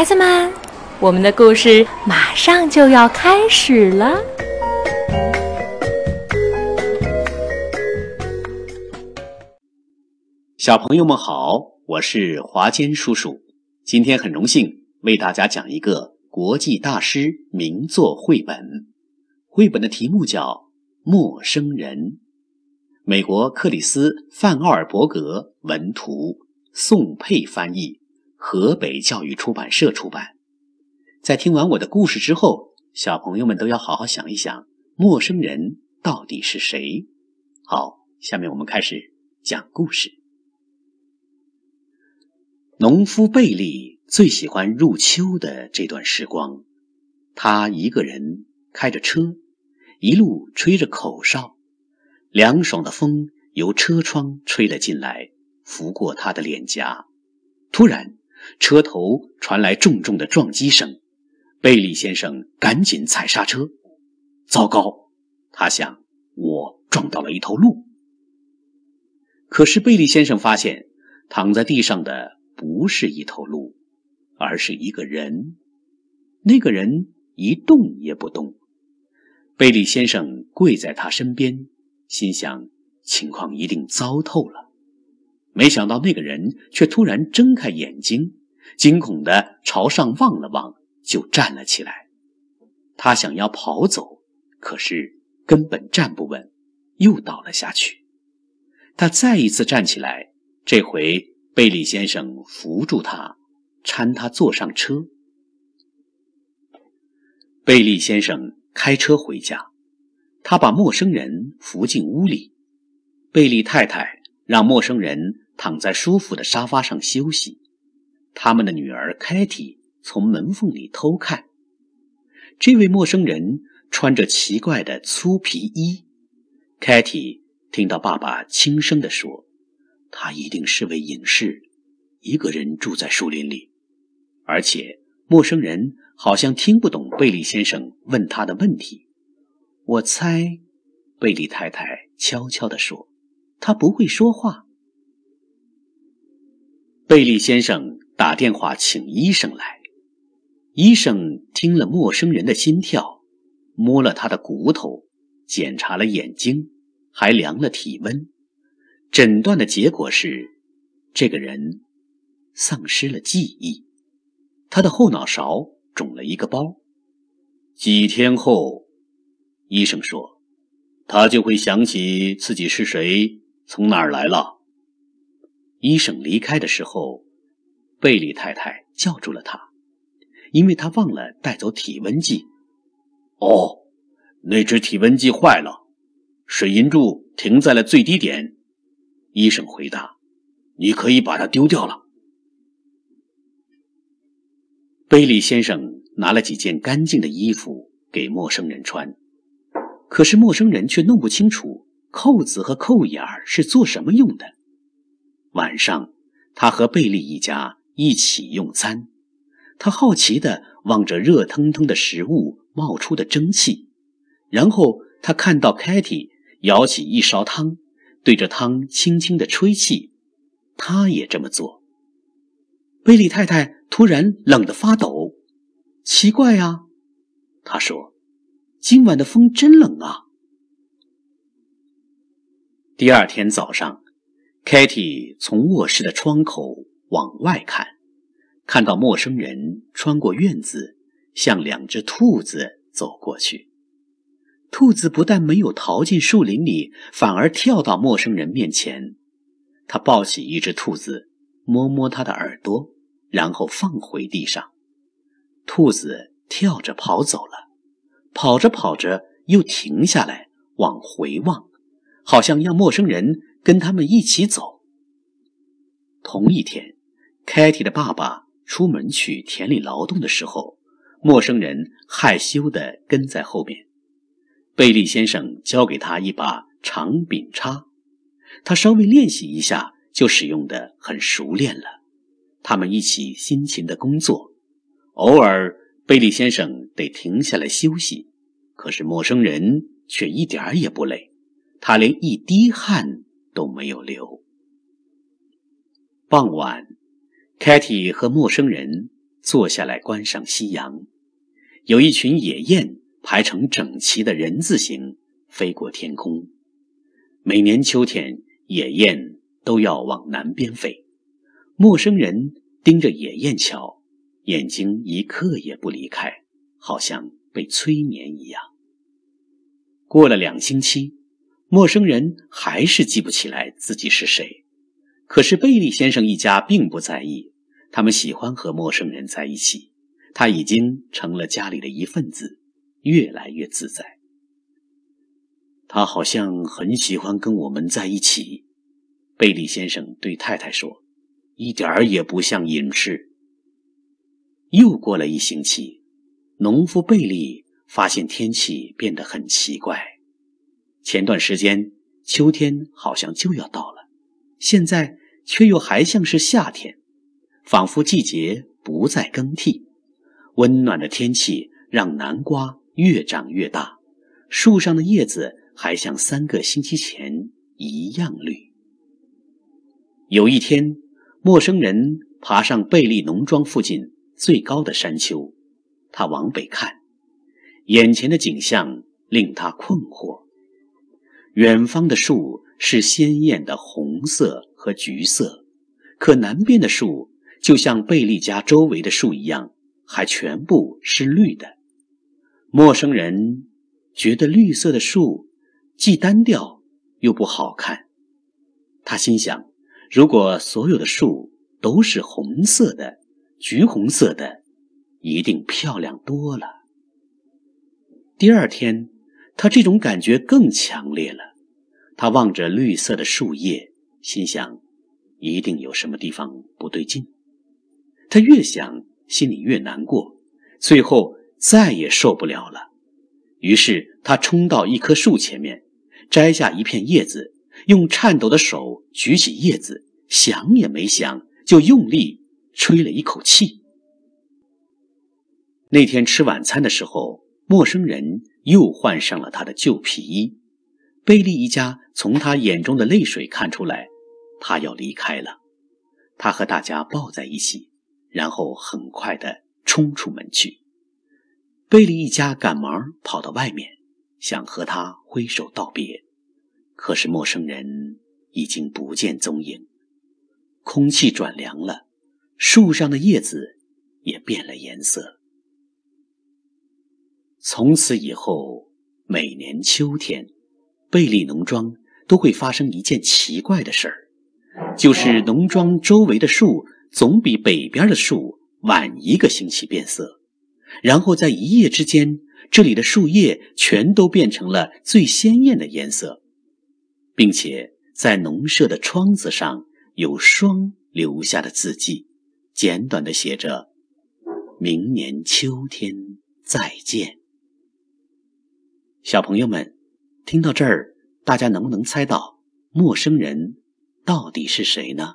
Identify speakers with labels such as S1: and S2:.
S1: 孩子们，我们的故事马上就要开始了。
S2: 小朋友们好，我是华坚叔叔。今天很荣幸为大家讲一个国际大师名作绘本。绘本的题目叫《陌生人》，美国克里斯·范奥尔伯格文图，宋佩翻译，河北教育出版社出版。在听完我的故事之后，小朋友们都要好好想一想，陌生人到底是谁？好，下面我们开始讲故事。农夫贝利最喜欢入秋的这段时光，他一个人。开着车，一路吹着口哨，凉爽的风由车窗吹了进来，拂过他的脸颊。突然，车头传来重重的撞击声，贝利先生赶紧踩刹车。糟糕，他想，我撞到了一头鹿。可是贝利先生发现，躺在地上的不是一头鹿，而是一个人。那个人一动也不动。贝利先生跪在他身边，心想情况一定糟透了。没想到那个人却突然睁开眼睛，惊恐地朝上望了望，就站了起来。他想要跑走，可是根本站不稳，又倒了下去。他再一次站起来，这回贝利先生扶住他，搀他坐上车。贝利先生。开车回家，他把陌生人扶进屋里。贝利太太让陌生人躺在舒服的沙发上休息。他们的女儿凯蒂从门缝里偷看。这位陌生人穿着奇怪的粗皮衣。凯蒂听到爸爸轻声地说：“他一定是位隐士，一个人住在树林里，而且。”陌生人好像听不懂贝利先生问他的问题。我猜，贝利太太悄悄地说：“他不会说话。”贝利先生打电话请医生来。医生听了陌生人的心跳，摸了他的骨头，检查了眼睛，还量了体温。诊断的结果是，这个人丧失了记忆。他的后脑勺肿了一个包，几天后，医生说，他就会想起自己是谁，从哪儿来了。医生离开的时候，贝利太太叫住了他，因为他忘了带走体温计。哦，那只体温计坏了，水银柱停在了最低点。医生回答：“你可以把它丢掉了。”贝利先生拿了几件干净的衣服给陌生人穿，可是陌生人却弄不清楚扣子和扣眼儿是做什么用的。晚上，他和贝利一家一起用餐，他好奇地望着热腾腾的食物冒出的蒸汽，然后他看到凯蒂舀起一勺汤，对着汤轻轻地吹气，他也这么做。贝利太太。突然冷得发抖，奇怪啊！他说：“今晚的风真冷啊。”第二天早上，，Kitty 从卧室的窗口往外看，看到陌生人穿过院子，向两只兔子走过去。兔子不但没有逃进树林里，反而跳到陌生人面前。他抱起一只兔子，摸摸它的耳朵。然后放回地上，兔子跳着跑走了，跑着跑着又停下来往回望，好像要陌生人跟他们一起走。同一天，凯蒂的爸爸出门去田里劳动的时候，陌生人害羞地跟在后面。贝利先生交给他一把长柄叉，他稍微练习一下就使用的很熟练了。他们一起辛勤的工作，偶尔贝利先生得停下来休息，可是陌生人却一点也不累，他连一滴汗都没有流。傍晚，凯蒂和陌生人坐下来观赏夕阳。有一群野雁排成整齐的人字形飞过天空。每年秋天，野雁都要往南边飞。陌生人盯着野雁瞧，眼睛一刻也不离开，好像被催眠一样。过了两星期，陌生人还是记不起来自己是谁。可是贝利先生一家并不在意，他们喜欢和陌生人在一起。他已经成了家里的一份子，越来越自在。他好像很喜欢跟我们在一起，贝利先生对太太说：“一点儿也不像隐士。”又过了一星期，农夫贝利发现天气变得很奇怪。前段时间秋天好像就要到了，现在却又还像是夏天，仿佛季节不再更替。温暖的天气让南瓜越长越大，树上的叶子还像三个星期前一样绿。有一天，陌生人爬上贝利农庄附近最高的山丘，他往北看，眼前的景象令他困惑。远方的树是鲜艳的红色和橘色，可南边的树就像贝利家周围的树一样。还全部是绿的。陌生人觉得绿色的树既单调又不好看。他心想：如果所有的树都是红色的、橘红色的，一定漂亮多了。第二天，他这种感觉更强烈了。他望着绿色的树叶，心想：一定有什么地方不对劲。他越想。心里越难过，最后再也受不了了。于是他冲到一棵树前面，摘下一片叶子，用颤抖的手举起叶子，想也没想就用力吹了一口气。那天吃晚餐的时候，陌生人又换上了他的旧皮衣。贝利一家从他眼中的泪水看出来，他要离开了。他和大家抱在一起。然后很快的冲出门去，贝利一家赶忙跑到外面，想和他挥手道别，可是陌生人已经不见踪影。空气转凉了，树上的叶子也变了颜色。从此以后，每年秋天，贝利农庄都会发生一件奇怪的事儿，就是农庄周围的树。总比北边的树晚一个星期变色，然后在一夜之间，这里的树叶全都变成了最鲜艳的颜色，并且在农舍的窗子上有霜留下的字迹，简短的写着：“明年秋天再见。”小朋友们，听到这儿，大家能不能猜到陌生人到底是谁呢？